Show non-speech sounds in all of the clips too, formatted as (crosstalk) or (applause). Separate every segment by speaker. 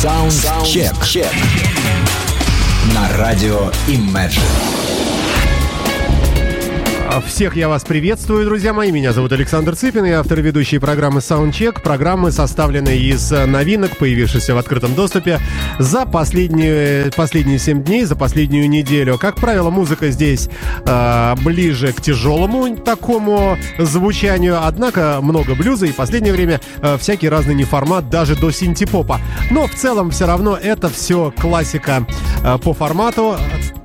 Speaker 1: Саундчек. На радио Imagine.
Speaker 2: Всех я вас приветствую, друзья мои. Меня зовут Александр Цыпин, я автор ведущей программы Soundcheck. Программы составлены из новинок, появившихся в открытом доступе за последние, последние 7 дней, за последнюю неделю. Как правило, музыка здесь э, ближе к тяжелому такому звучанию, однако много блюза и в последнее время э, всякий разный неформат, даже до синтепопа. Но в целом все равно это все классика э, по формату.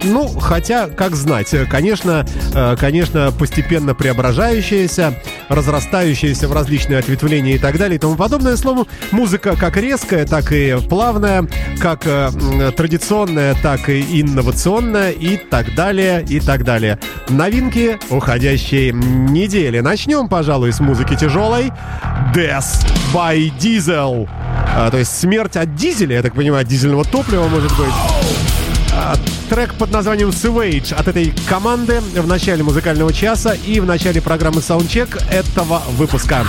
Speaker 2: Ну, хотя, как знать, конечно, э, конечно, постепенно преображающаяся, разрастающаяся в различные ответвления и так далее и тому подобное. Словом, музыка как резкая, так и плавная, как э, традиционная, так и инновационная и так далее, и так далее. Новинки уходящей недели. Начнем, пожалуй, с музыки тяжелой. Death by Diesel. А, то есть смерть от дизеля, я так понимаю, дизельного топлива, может быть. А, трек под названием Savage от этой команды в начале музыкального часа и в начале программы Soundcheck этого выпуска.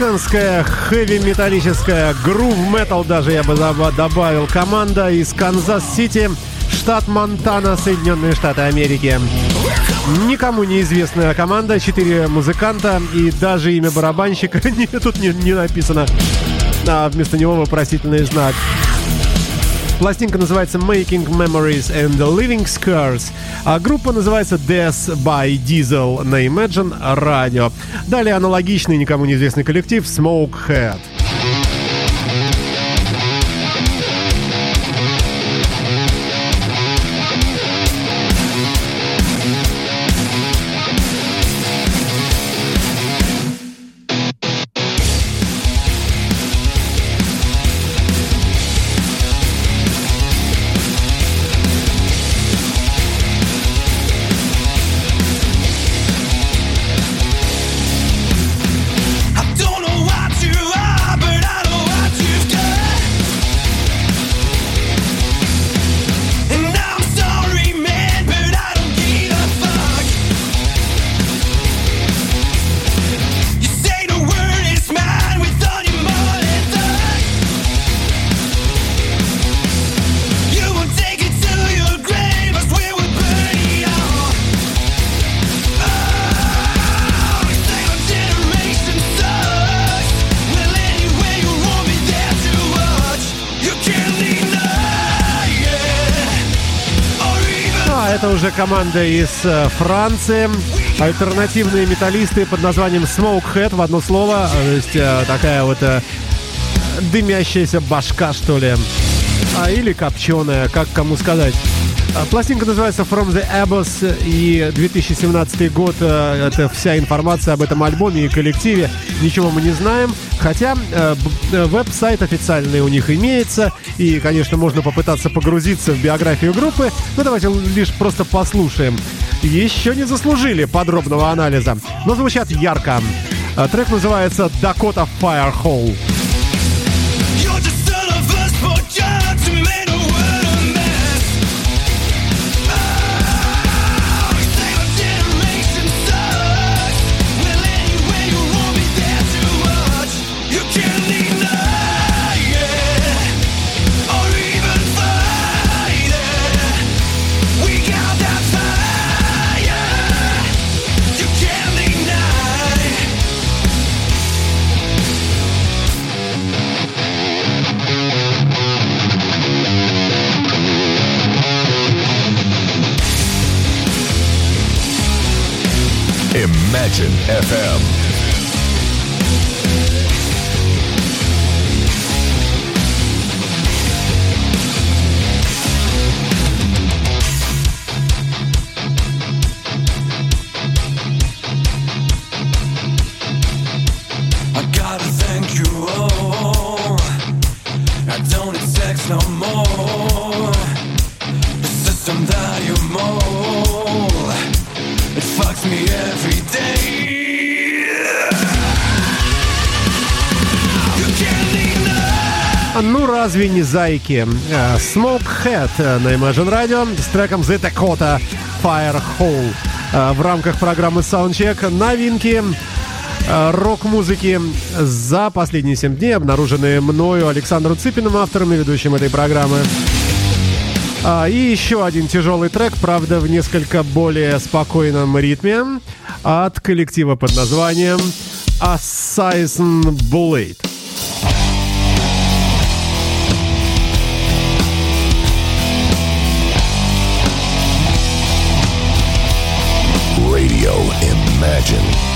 Speaker 2: Американская хэви-металлическая грув-метал даже я бы добавил команда из Канзас-Сити, штат Монтана, Соединенные Штаты Америки. Никому неизвестная команда, четыре музыканта и даже имя барабанщика (laughs) тут не, не написано, а вместо него вопросительный знак. Пластинка называется Making Memories and Leaving Scars, а группа называется Death by Diesel на Imagine Radio. Далее аналогичный никому неизвестный коллектив Smokehead.
Speaker 3: Это уже команда из э, Франции. Альтернативные металлисты под названием Smokehead в одно слово. То есть э, такая вот э, дымящаяся башка, что ли. А, или копченая, как кому сказать. А, пластинка называется From the Abyss, и 2017 год э, — это вся информация об этом альбоме и коллективе. Ничего мы не знаем, хотя э, э, веб-сайт официальный у них имеется, и, конечно, можно попытаться погрузиться в биографию группы, но давайте лишь просто послушаем. Еще не заслужили подробного анализа, но звучат ярко. Трек называется «Dakota Firehole».
Speaker 2: Imagine FM. Ну, разве не зайки? Э, Smokehead э, на Imagine Radio с треком The Dakota Firehole. Э, в рамках программы Soundcheck новинки рок-музыки за последние 7 дней, обнаруженные мною Александром Цыпиным, автором и ведущим этой программы. А, и еще один тяжелый трек, правда, в несколько более спокойном ритме от коллектива под названием Assassin Bullet. Imagine.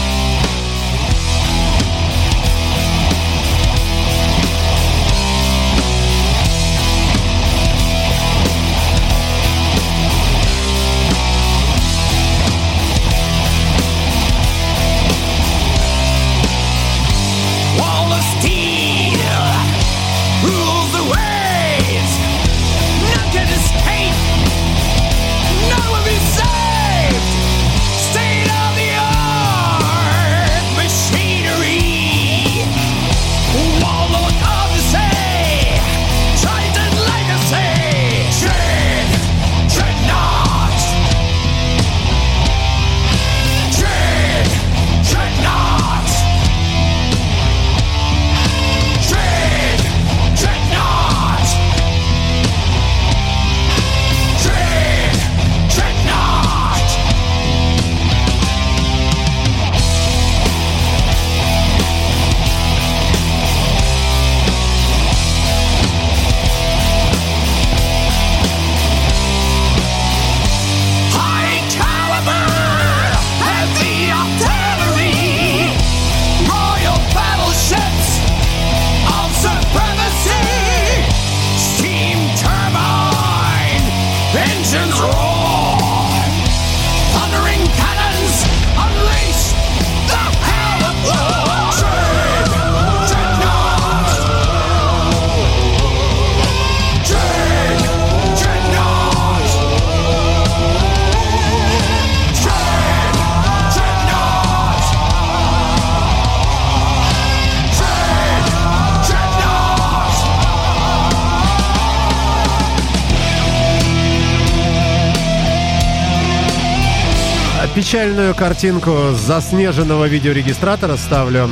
Speaker 3: Печальную картинку заснеженного видеорегистратора ставлю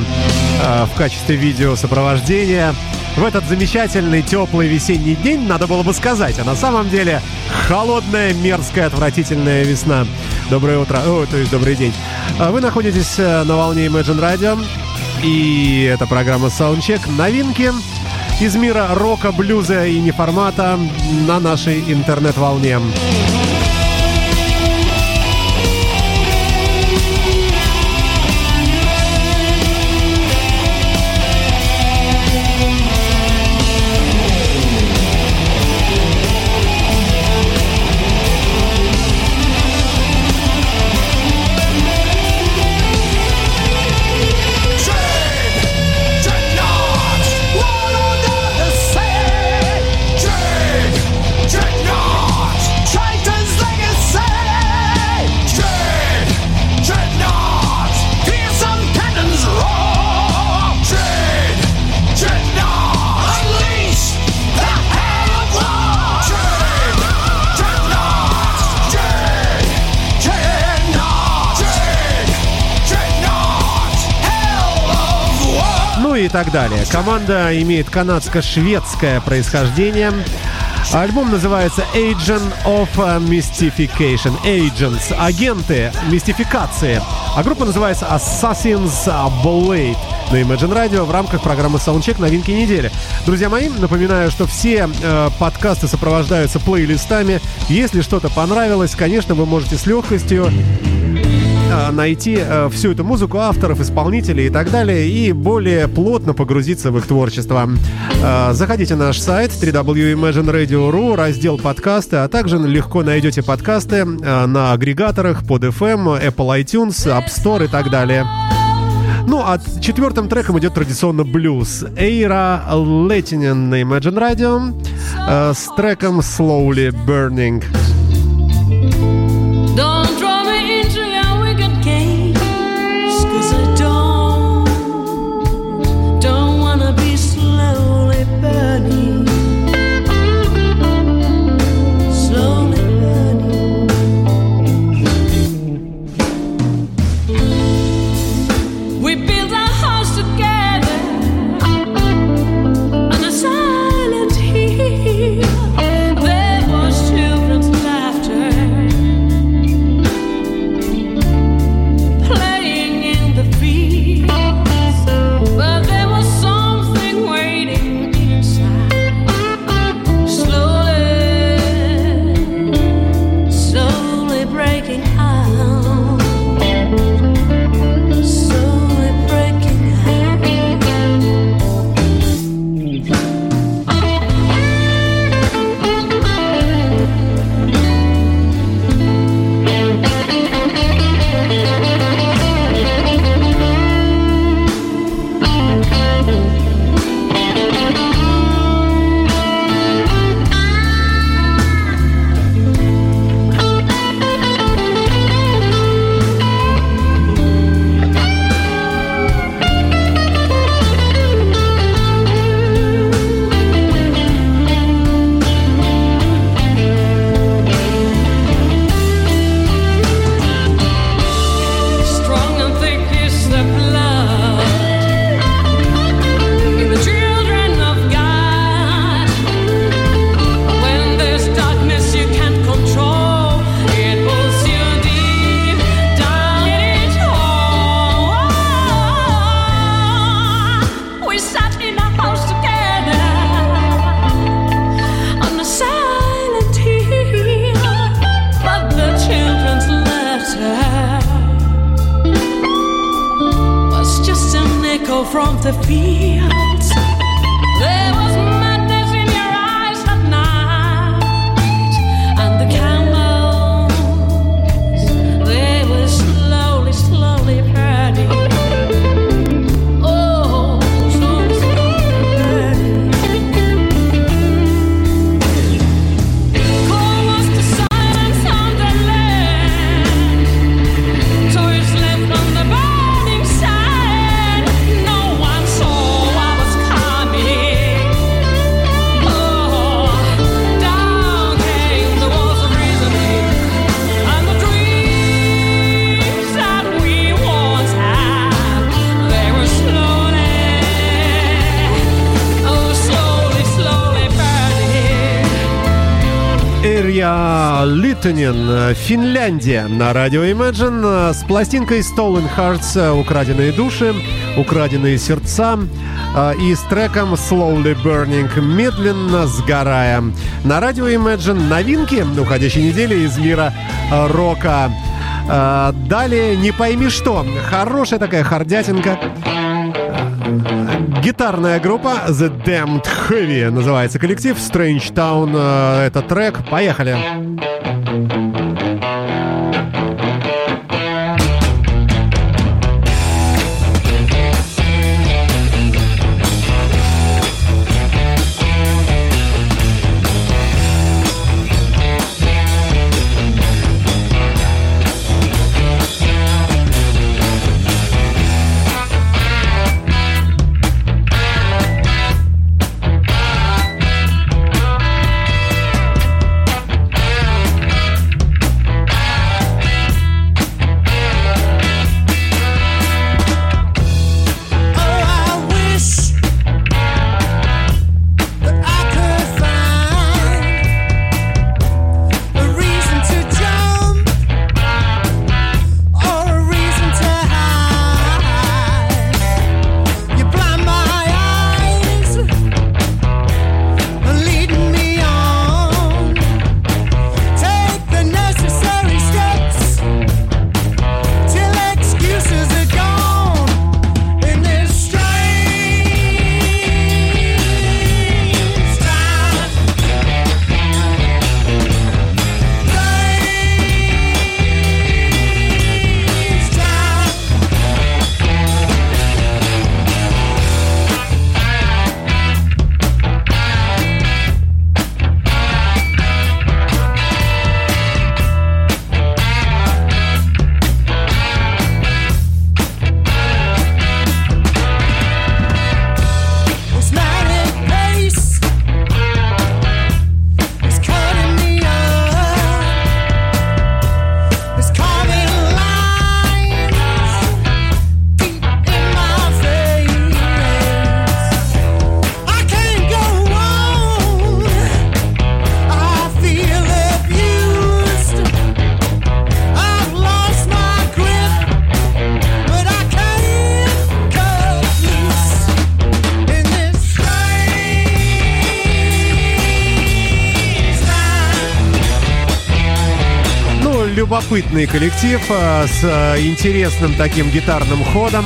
Speaker 3: э, в качестве видео сопровождения. В этот замечательный теплый весенний день, надо было бы сказать, а на самом деле холодная, мерзкая, отвратительная весна. Доброе утро, о, то есть добрый день. А вы находитесь э, на волне Imagine Radio, и это программа Soundcheck. Новинки из мира рока, блюза и неформата на нашей интернет-волне.
Speaker 4: Так далее. Команда имеет канадско-шведское происхождение. Альбом называется Agent of Mystification. Agents. Агенты мистификации. А группа называется Assassins Blade на Imagine Radio в рамках программы Soundcheck новинки недели. Друзья мои, напоминаю, что все э, подкасты сопровождаются плейлистами. Если что-то понравилось, конечно, вы можете с легкостью найти э, всю эту музыку авторов, исполнителей и так далее, и более плотно погрузиться в их творчество. Э, заходите на наш сайт www.imagineradio.ru, раздел подкасты, а также легко найдете подкасты на агрегаторах под FM, Apple iTunes, App Store и так далее. Ну, а четвертым треком идет традиционно блюз. Эйра Летинин на Imagine Radio э, с треком Slowly Burning. Литтонин, Финляндия на радио Imagine с пластинкой Stolen Hearts «Украденные души», «Украденные сердца» и с треком Slowly Burning, медленно сгорая. На радио Imagine новинки уходящей недели из мира рока. Далее не пойми что. Хорошая такая хардятинка. Гитарная группа The Damned Heavy называется коллектив Strange Town. Это трек. Поехали.
Speaker 3: Любопытный коллектив э, с э, интересным таким гитарным ходом.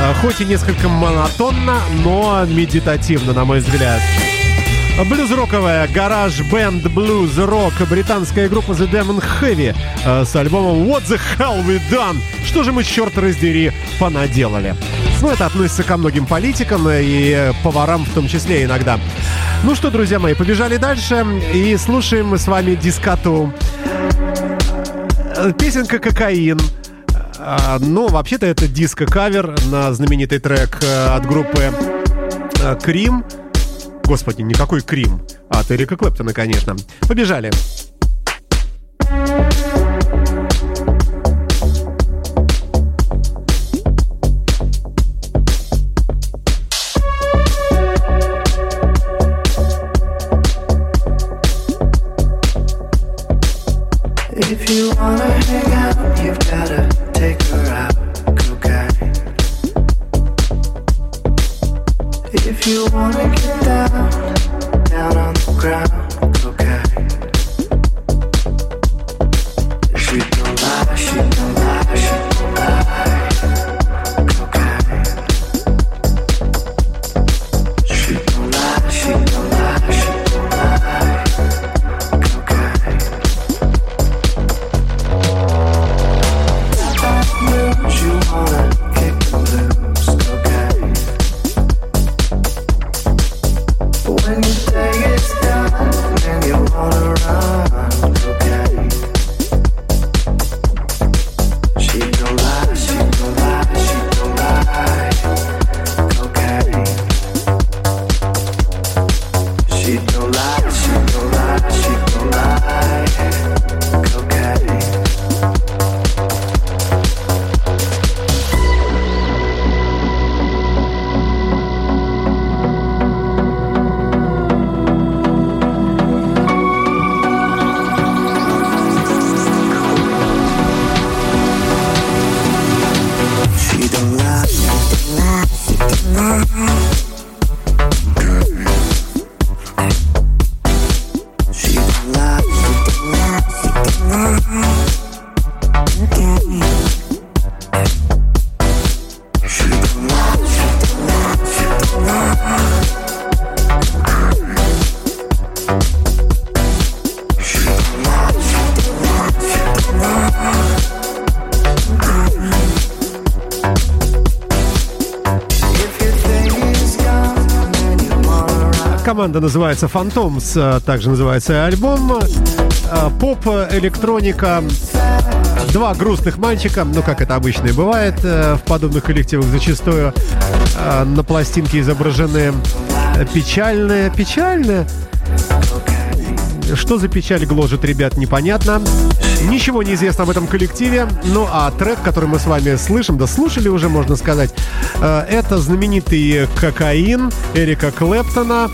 Speaker 3: Э, хоть и несколько монотонно, но медитативно, на мой взгляд. Блюз-роковая гараж-бенд блюз-рок британская группа The Demon Heavy с альбомом What the Hell We Done? Что же мы, черт раздери, понаделали? Ну, это относится ко многим политикам и поварам в том числе иногда. Ну что, друзья мои, побежали дальше и слушаем мы с вами дискоту. Песенка «Кокаин». А, ну, вообще-то это диско-кавер на знаменитый трек э, от группы э, «Крим». Господи, никакой «Крим». От Эрика Клэптона, конечно. Побежали.
Speaker 5: If Mm-hmm.
Speaker 3: Команда называется Phantoms, э, также называется альбом. Э, поп-электроника. Два грустных мальчика, ну как это обычно и бывает э, в подобных коллективах зачастую. На пластинке изображены печальные, печальные. Что за печаль гложет ребят, непонятно. Ничего не известно об этом коллективе. Ну а трек, который мы с вами слышим, да слушали уже, можно сказать, это знаменитый «Кокаин» Эрика Клэптона.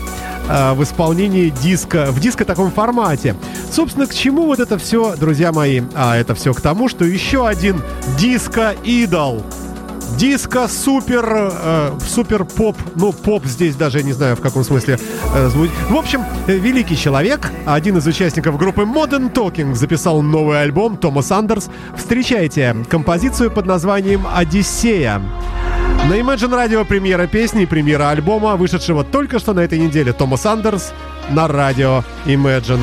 Speaker 3: Э, в исполнении диска, в диско таком формате. Собственно, к чему вот это все, друзья мои? А это все к тому, что еще один диско-идол. Диско супер, э, супер поп, ну поп здесь даже не знаю в каком смысле э, звучит. В общем, э, великий человек, один из участников группы Modern Talking записал новый альбом Томас Андерс. Встречайте композицию под названием «Одиссея». На Imagine Radio премьера песни и премьера альбома, вышедшего только что на этой неделе Томас Андерс на радио Imagine.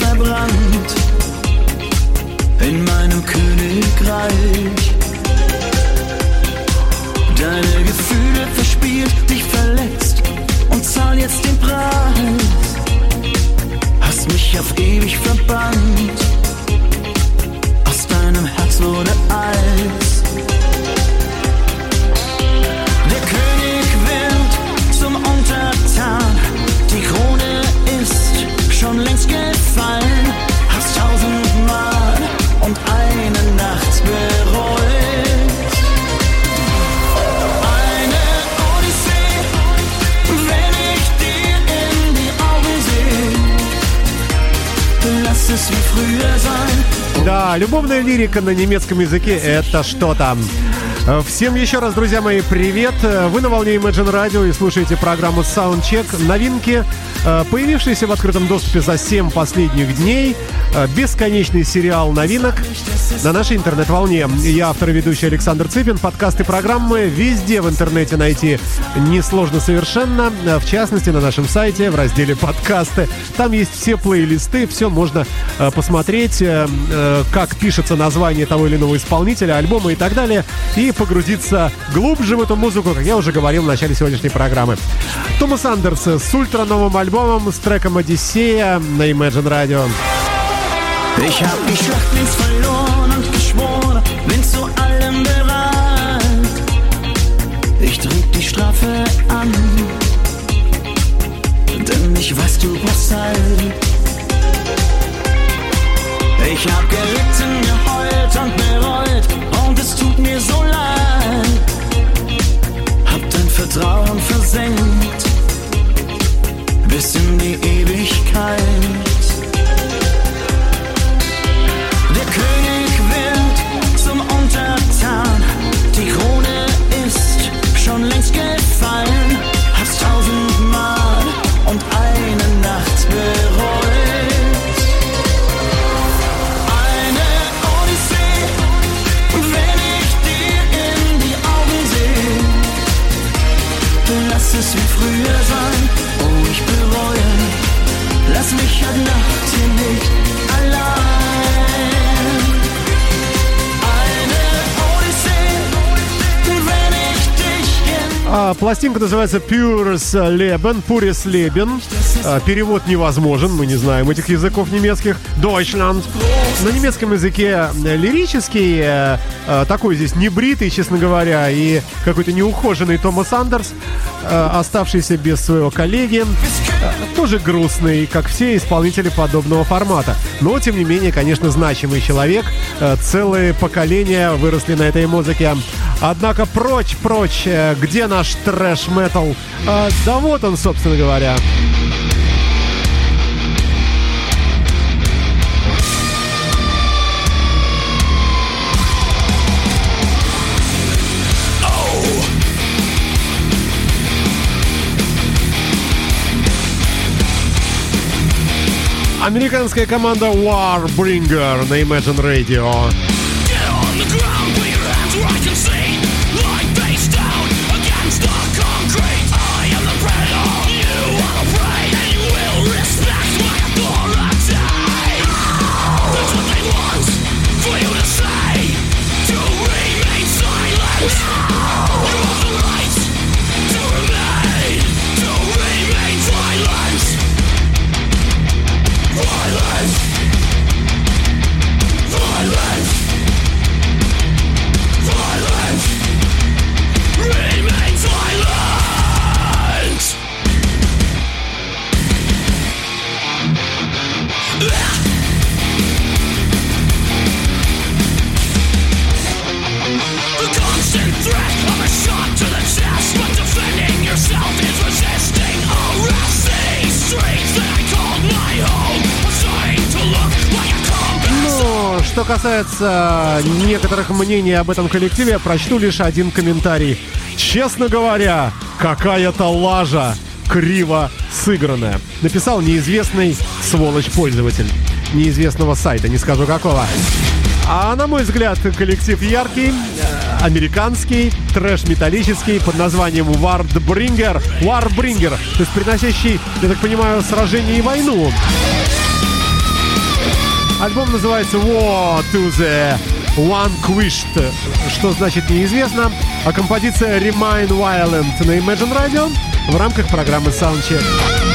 Speaker 5: verbrannt in meinem Königreich. deine Gefühle verspielt, dich verletzt und zahl jetzt den Preis. Hast mich auf ewig verbannt,
Speaker 3: aus deinem Herz wurde Eis. Да, любовная лирика на немецком языке — это что там? Всем еще раз, друзья мои, привет! Вы на волне Imagine Radio и слушаете программу Soundcheck. Новинки, э, появившиеся в открытом доступе за 7 последних дней — Бесконечный сериал новинок на нашей интернет-волне. Я автор и ведущий Александр Цыпин. Подкасты программы везде в интернете найти несложно совершенно. В частности, на нашем сайте в разделе «Подкасты». Там есть все плейлисты, все можно посмотреть, как пишется название того или иного исполнителя, альбома и так далее. И погрузиться глубже в эту музыку, как я уже говорил в начале сегодняшней программы. Томас Андерс с ультра новым альбомом, с треком «Одиссея» на Imagine Radio. Ich hab die Schlacht links verloren und geschworen, bin zu allem bereit. Ich drück die Strafe an, denn ich weiß, du brauchst Zeit. Ich hab gelitten, geheult und bereut und es tut mir so leid. Hab dein Vertrauen versenkt Пластинка называется Pures Leben, Pures Leben. А, перевод невозможен, мы не знаем этих языков немецких. Deutschland. На немецком языке лирический, э, э, такой здесь небритый, честно говоря, и какой-то неухоженный Томас Андерс, э, оставшийся без своего коллеги, тоже грустный, как все исполнители подобного формата. Но, тем не менее, конечно, значимый человек. Целые поколения выросли на этой музыке. Однако прочь, прочь, где наш трэш-метал? Да вот он, собственно говоря. Американская команда Warbringer на Imagine Radio. Касается некоторых мнений об этом коллективе, я прочту лишь один комментарий. Честно говоря, какая-то лажа криво сыгранная. Написал неизвестный сволочь-пользователь. Неизвестного сайта, не скажу какого. А на мой взгляд, коллектив яркий, американский, трэш-металлический под названием Wardbringer. Warbringer, то есть приносящий, я так понимаю, сражение и войну. Альбом называется War to the One Quished, что значит неизвестно, а композиция Remain Violent на Imagine Radio в рамках программы Soundcheck.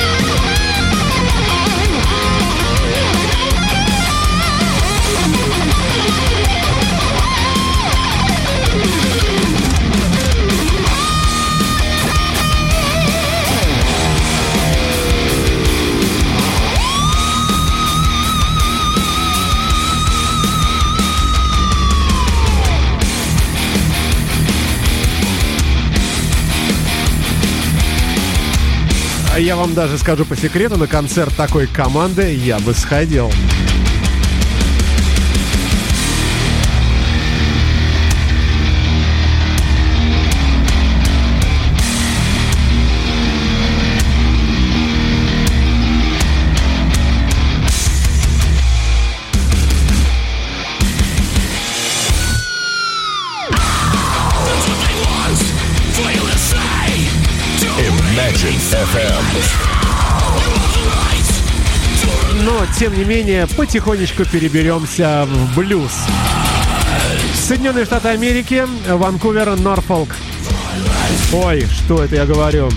Speaker 3: Я вам даже скажу по секрету, на концерт такой команды я бы сходил.
Speaker 1: FM.
Speaker 3: Но, тем не менее, потихонечку переберемся в блюз. Соединенные Штаты Америки, Ванкувер, Норфолк. Ой, что это я говорю?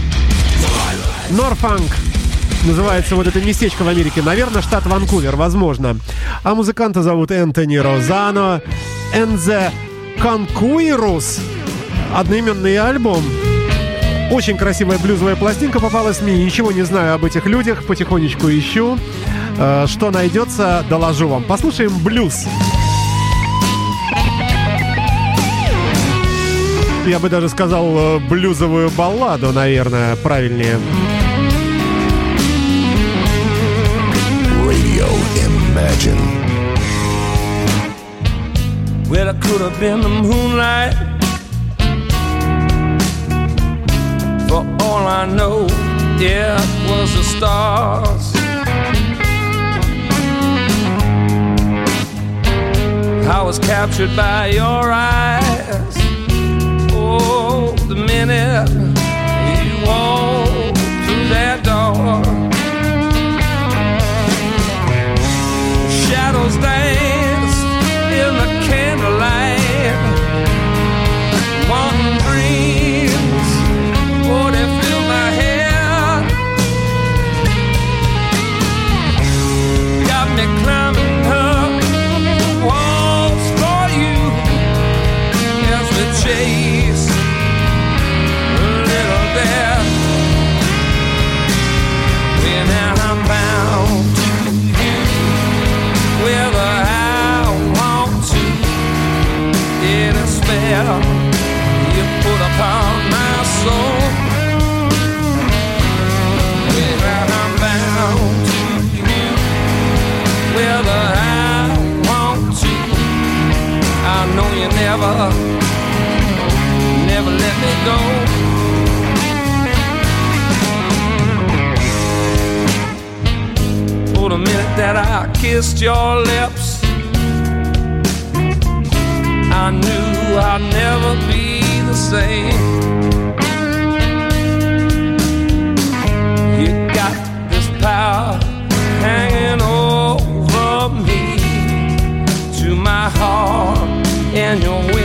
Speaker 3: Норфанк называется вот это местечко в Америке. Наверное, штат Ванкувер, возможно. А музыканта зовут Энтони Розано. The Conquerors. Одноименный альбом. Очень красивая блюзовая пластинка попалась мне. Ничего не знаю об этих людях. Потихонечку ищу. Э, что найдется, доложу вам. Послушаем блюз. Я бы даже сказал э, блюзовую балладу, наверное, правильнее.
Speaker 1: Radio Imagine.
Speaker 6: Well, it could have been the moonlight. All I know, it was the stars. I was captured by your eyes. Oh, the minute you walked through that door. Shadows dance you never, never let me go. For the minute that I kissed your lips, I knew I'd never be the same. You got this power hanging over me to my heart, and your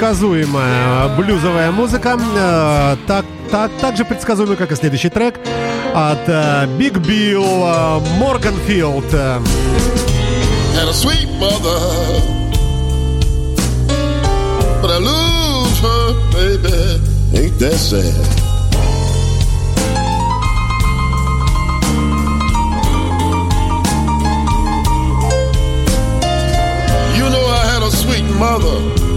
Speaker 3: предсказуемая блюзовая музыка, э, так, так, так же предсказуемая, как и следующий трек от
Speaker 7: Биг Билл Морганфилд. Mother.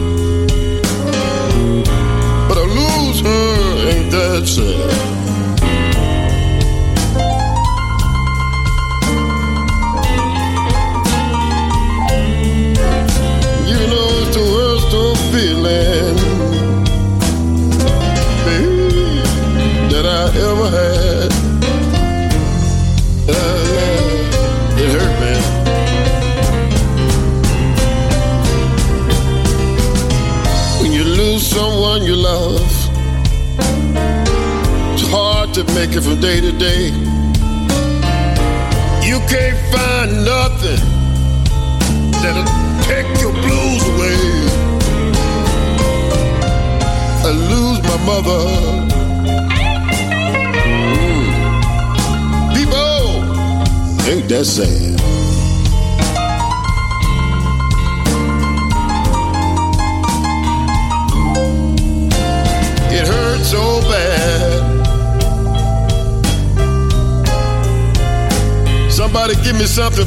Speaker 7: serce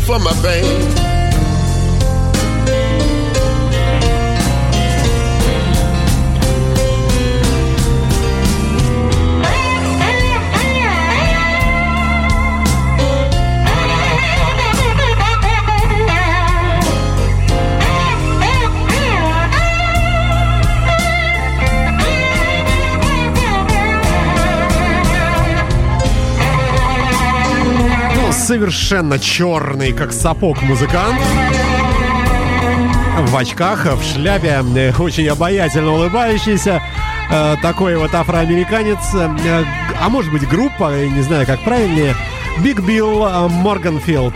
Speaker 7: for my pain.
Speaker 3: Совершенно черный, как сапог музыкант. В очках, в шляпе, э, очень обаятельно улыбающийся. Э, такой вот афроамериканец. Э, а может быть группа, не знаю, как правильнее. Биг Билл Морганфилд.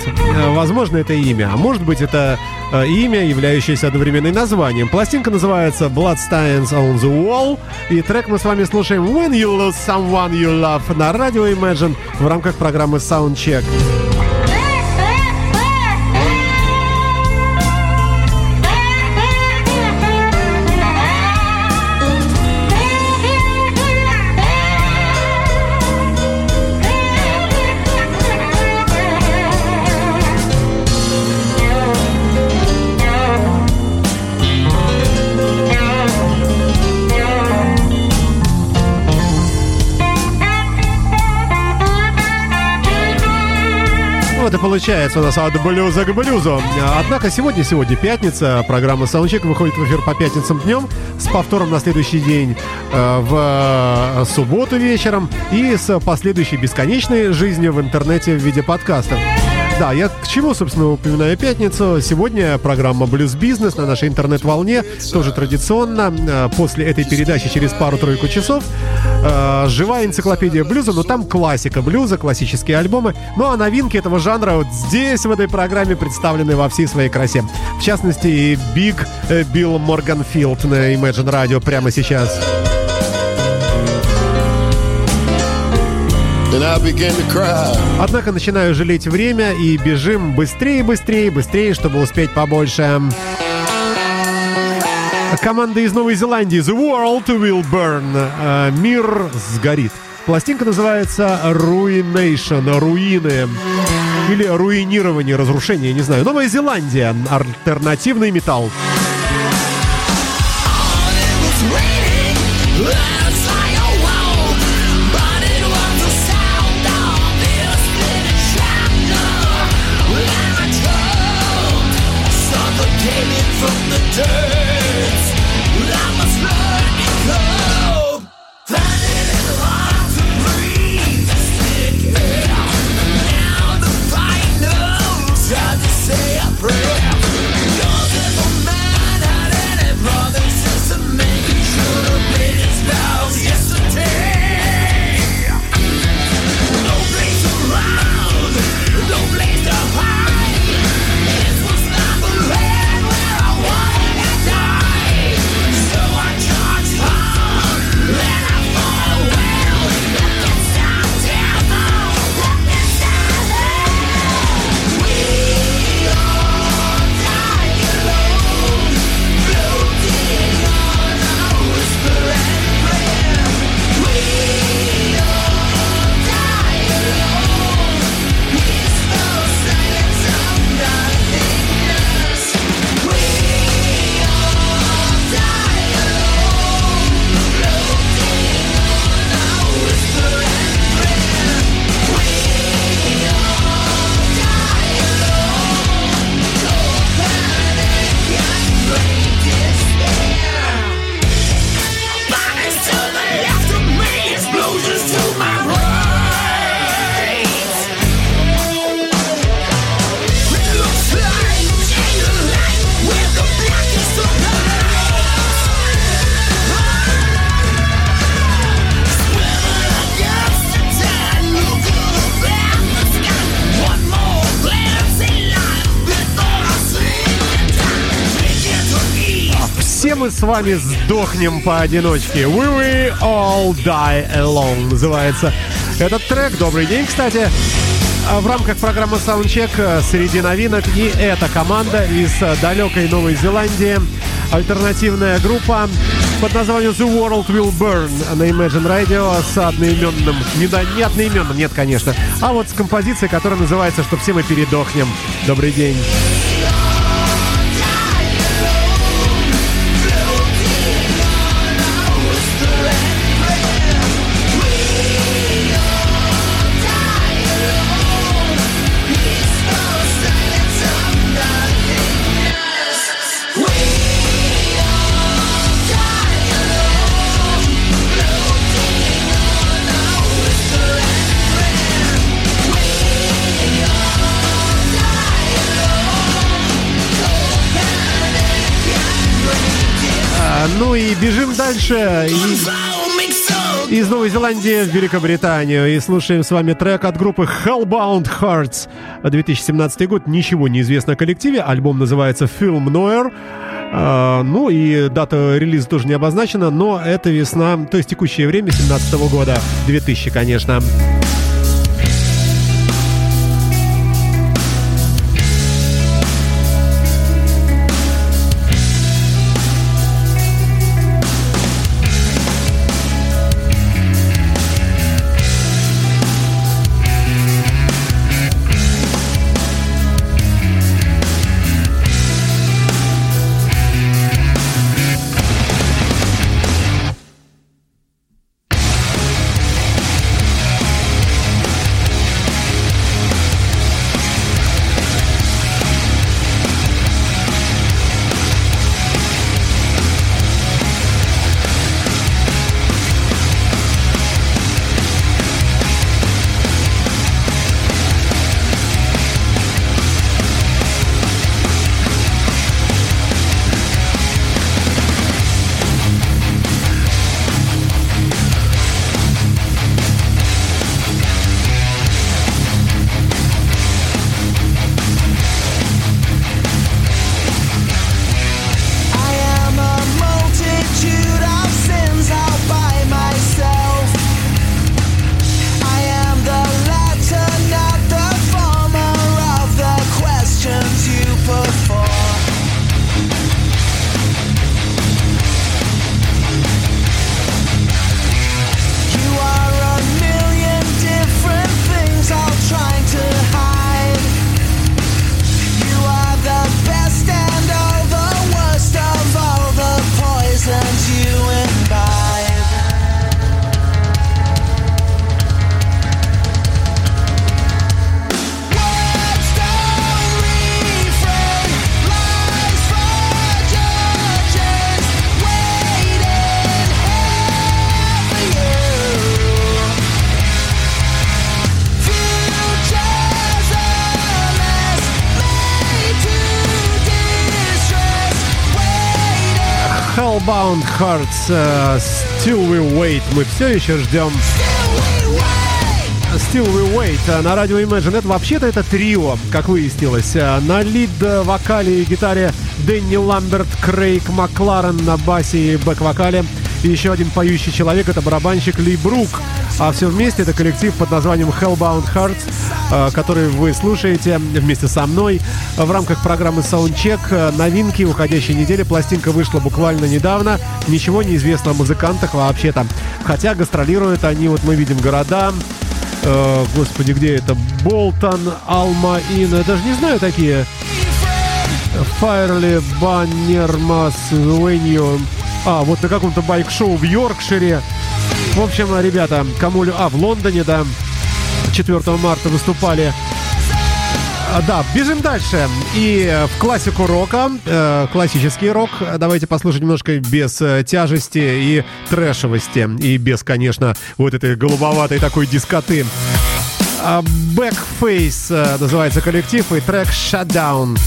Speaker 3: Возможно, это имя. А может быть, это имя, являющееся одновременно названием. Пластинка называется Bloodstains on the Wall. И трек мы с вами слушаем When You Lose Someone You Love на радио Imagine в рамках программы Soundcheck. И получается у нас от блюза к блюзу. Однако сегодня, сегодня пятница, программа Soundcheck выходит в эфир по пятницам днем с повтором на следующий день э, в субботу вечером и с последующей бесконечной жизнью в интернете в виде подкастов. Да, я к чему, собственно, упоминаю пятницу. Сегодня программа «Блюз Бизнес» на нашей интернет-волне. Тоже традиционно. Э, после этой передачи через пару-тройку часов э, живая энциклопедия блюза, но там классика блюза, классические альбомы. Ну а новинки этого жанра вот здесь, в этой программе, представлены во всей своей красе. В частности, Биг Билл Морганфилд на Imagine Radio прямо сейчас. Однако начинаю жалеть время и бежим быстрее, быстрее, быстрее, чтобы успеть побольше. Команда из Новой Зеландии The World Will Burn. Э, мир сгорит. Пластинка называется Ruination, руины. Или руинирование, разрушение, не знаю. Новая Зеландия, альтернативный металл. Мы с вами сдохнем поодиночке. We will all die alone называется этот трек. Добрый день, кстати. А в рамках программы Soundcheck среди новинок и эта команда из далекой Новой Зеландии. Альтернативная группа под названием The World Will Burn на Imagine Radio с одноименным, не, да, не одноименным, нет, конечно, а вот с композицией, которая называется «Что все мы передохнем». Добрый день. Бежим дальше. И из Новой Зеландии в Великобританию. И слушаем с вами трек от группы Hellbound Hearts. 2017 год. Ничего не известно о коллективе. Альбом называется Film Noir. Uh, ну и дата релиза тоже не обозначена, но это весна, то есть текущее время 17 года, 2000, конечно. Hellbound Hearts uh, Still We Wait. Мы все еще ждем Still We Wait э, на радио Imagine. Вообще-то это трио, как выяснилось. Э, на лид-вокале и гитаре Дэнни Ламберт, Крейг Макларен на басе и бэк-вокале. И еще один поющий человек — это барабанщик Ли Брук. А все вместе это коллектив под названием Hellbound Hearts, который вы слушаете вместе со мной в рамках программы Soundcheck. Новинки уходящей недели. Пластинка вышла буквально недавно. Ничего не известно о музыкантах вообще-то. Хотя гастролируют они, вот мы видим города, Э, господи, где это? Болтон, Алма, Ин. Я даже не знаю такие. Файрли, Баннермас, Венью. А, вот на каком-то байк-шоу в Йоркшире. В общем, ребята, кому... А, в Лондоне, да, 4 марта выступали. А, да, бежим дальше. И в классику рока, э, классический рок, давайте послушать немножко без э, тяжести и трэшевости. И без, конечно, вот этой голубоватой такой дискоты. А, Backface э, называется коллектив и трек Shutdown.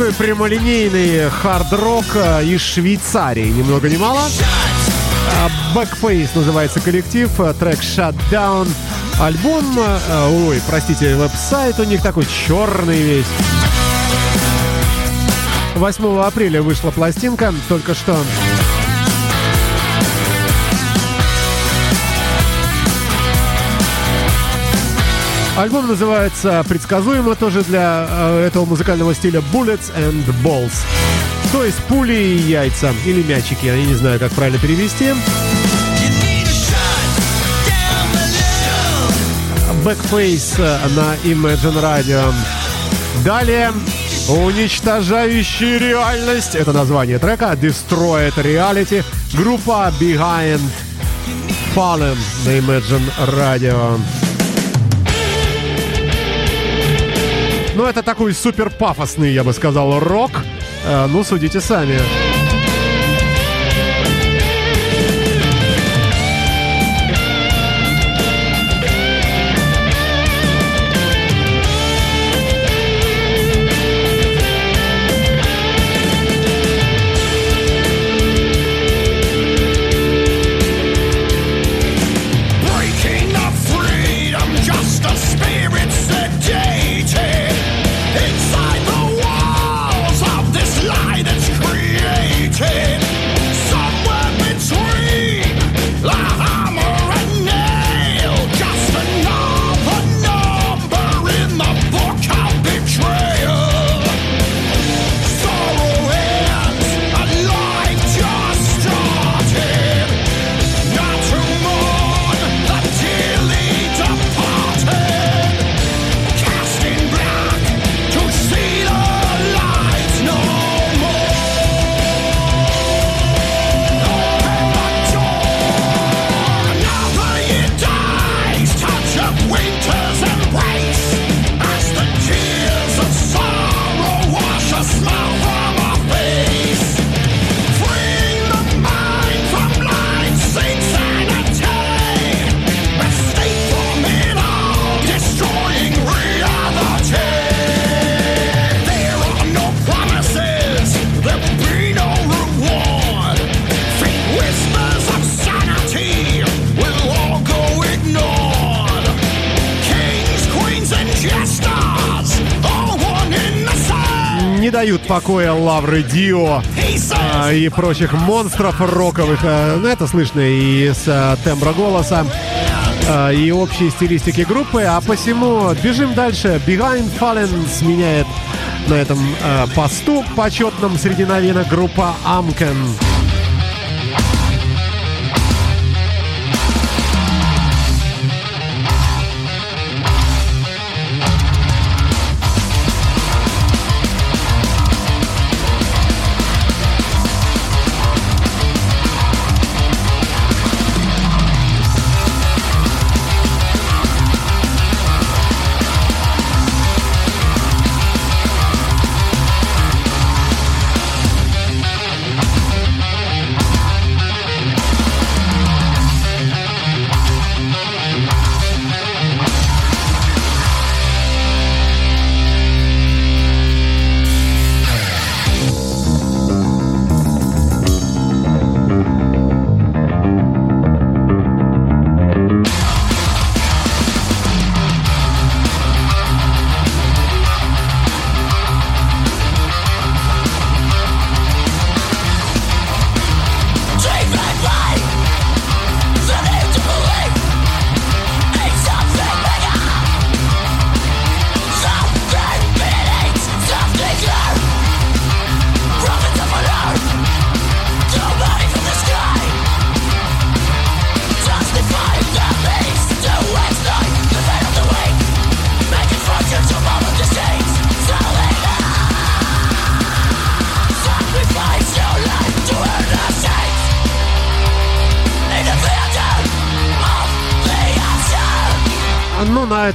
Speaker 2: Такой прямолинейный хард-рок э, из Швейцарии, ни много ни мало. А, Backface называется коллектив, э, трек Shutdown. Альбом, э, ой, простите, веб-сайт у них такой черный весь. 8 апреля вышла пластинка, только что. Альбом называется предсказуемо тоже для э, этого музыкального стиля Bullets and Balls. То есть пули и яйца, или мячики, я не знаю, как правильно перевести. Backface на Imagine Radio. Далее Уничтожающий реальность. Это название трека. Destroyed Reality. Группа Behind Fallen на Imagine Radio. Ну, это такой супер пафосный, я бы сказал, рок. Э, ну, судите сами. Покоя Лавры Дио а, и прочих монстров роковых. А, ну, это слышно и из а, тембра голоса, а, и общей стилистики группы. А посему бежим дальше. Behind Fallen сменяет на этом а, посту почетном среди новинок группа Amken.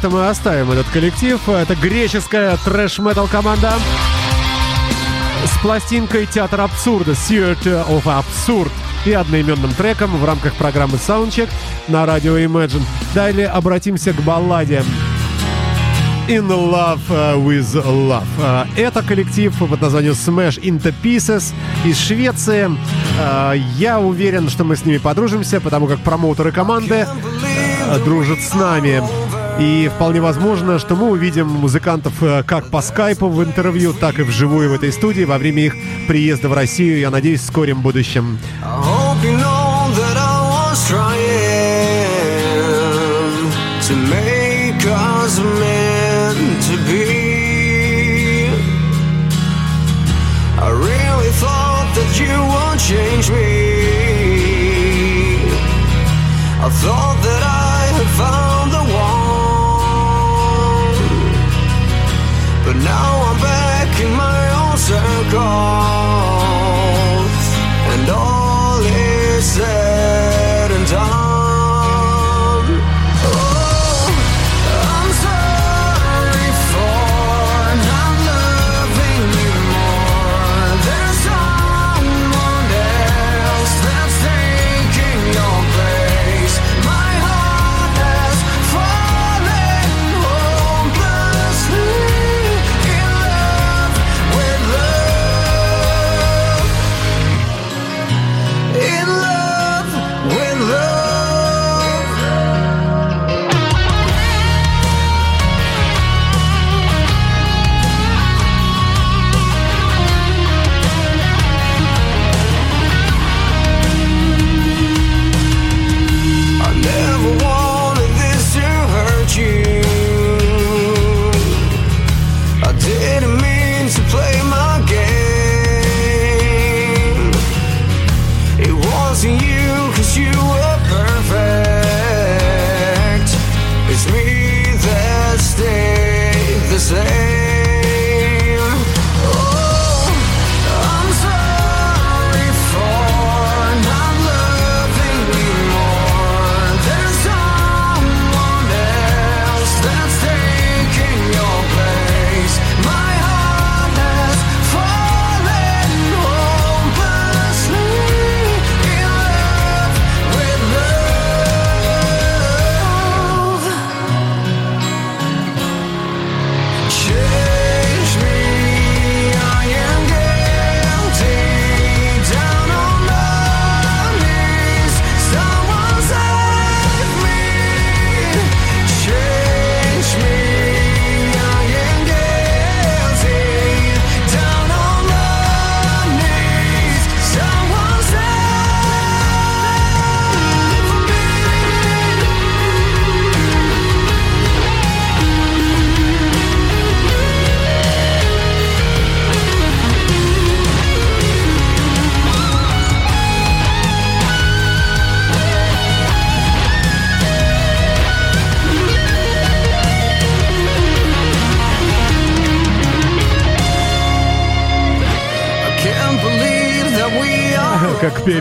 Speaker 2: Этом мы оставим этот коллектив. Это греческая трэш-метал команда с пластинкой «Театр абсурда» Theater of Absurd и одноименным треком в рамках программы Soundcheck на радио Imagine. Далее обратимся к балладе.
Speaker 8: In Love with Love. Это коллектив под названием Smash Into Pieces из Швеции. Uh, я уверен, что мы с ними подружимся, потому как промоутеры команды дружат с нами. И вполне возможно, что мы увидим музыкантов как по скайпу в интервью, так и вживую в этой студии во время их приезда в Россию, я надеюсь, в скором будущем. I thought that. I gone.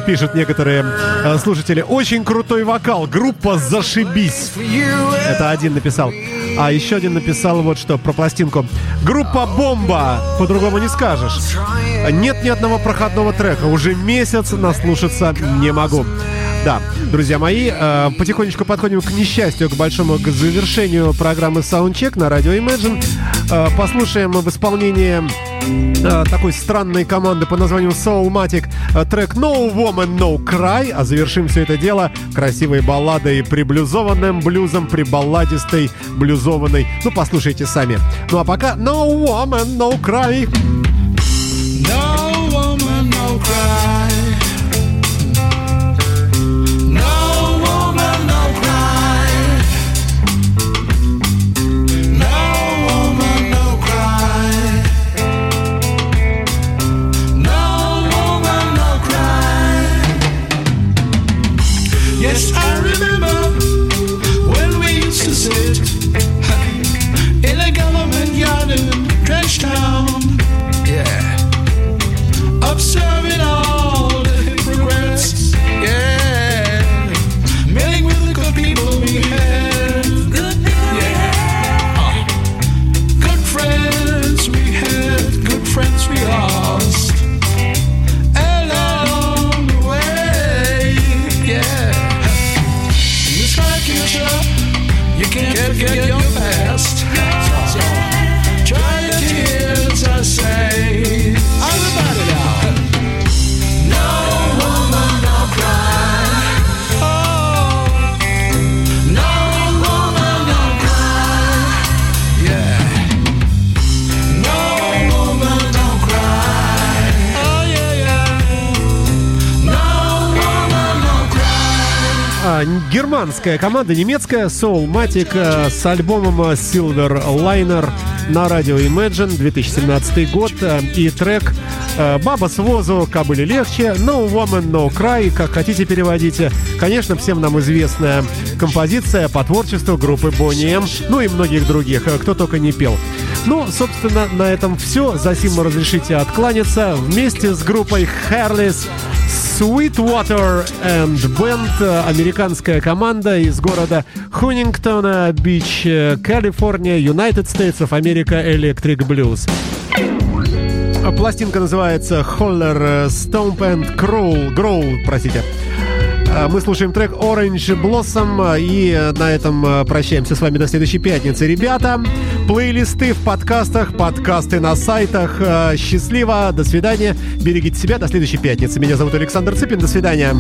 Speaker 8: Пишут некоторые э, слушатели. Очень крутой вокал. Группа «Зашибись». Это один написал. А еще один написал вот что про пластинку. Группа «Бомба». По-другому не скажешь. Нет ни одного проходного трека. Уже месяц наслушаться не могу. Да, друзья мои, э, потихонечку подходим к несчастью, к большому к завершению программы Soundcheck на радио Imagine. Э, послушаем в исполнении такой странной команды по названию Soulmatic э, трек No Woman No Cry, а завершим все это дело красивой балладой, приблюзованным блюзом, прибалладистой, блюзованной. Ну, послушайте сами. Ну, а пока No Woman No Cry.
Speaker 9: Германская команда, немецкая, Soulmatic э, с альбомом Silver Liner на радио Imagine 2017 год э, и трек э, «Баба с возу, кобыли легче», «No Woman, No Cry», как хотите переводите. Конечно, всем нам известная композиция по творчеству группы Bonnie M, ну и многих других, кто только не пел. Ну, собственно, на этом все. За сим разрешите откланяться. Вместе с группой Hairless Sweetwater and Band, американская команда из города Хунингтона Бич, Калифорния, United States of America Electric Blues. Пластинка называется Holler Stomp and Growl, Growl, простите. А, мы слушаем трек Orange Blossom и на этом прощаемся с вами до следующей пятницы. Ребята, плейлисты в подкастах, подкасты на сайтах. Счастливо, до свидания, берегите себя, до следующей пятницы. Меня зовут Александр Цыпин, до свидания.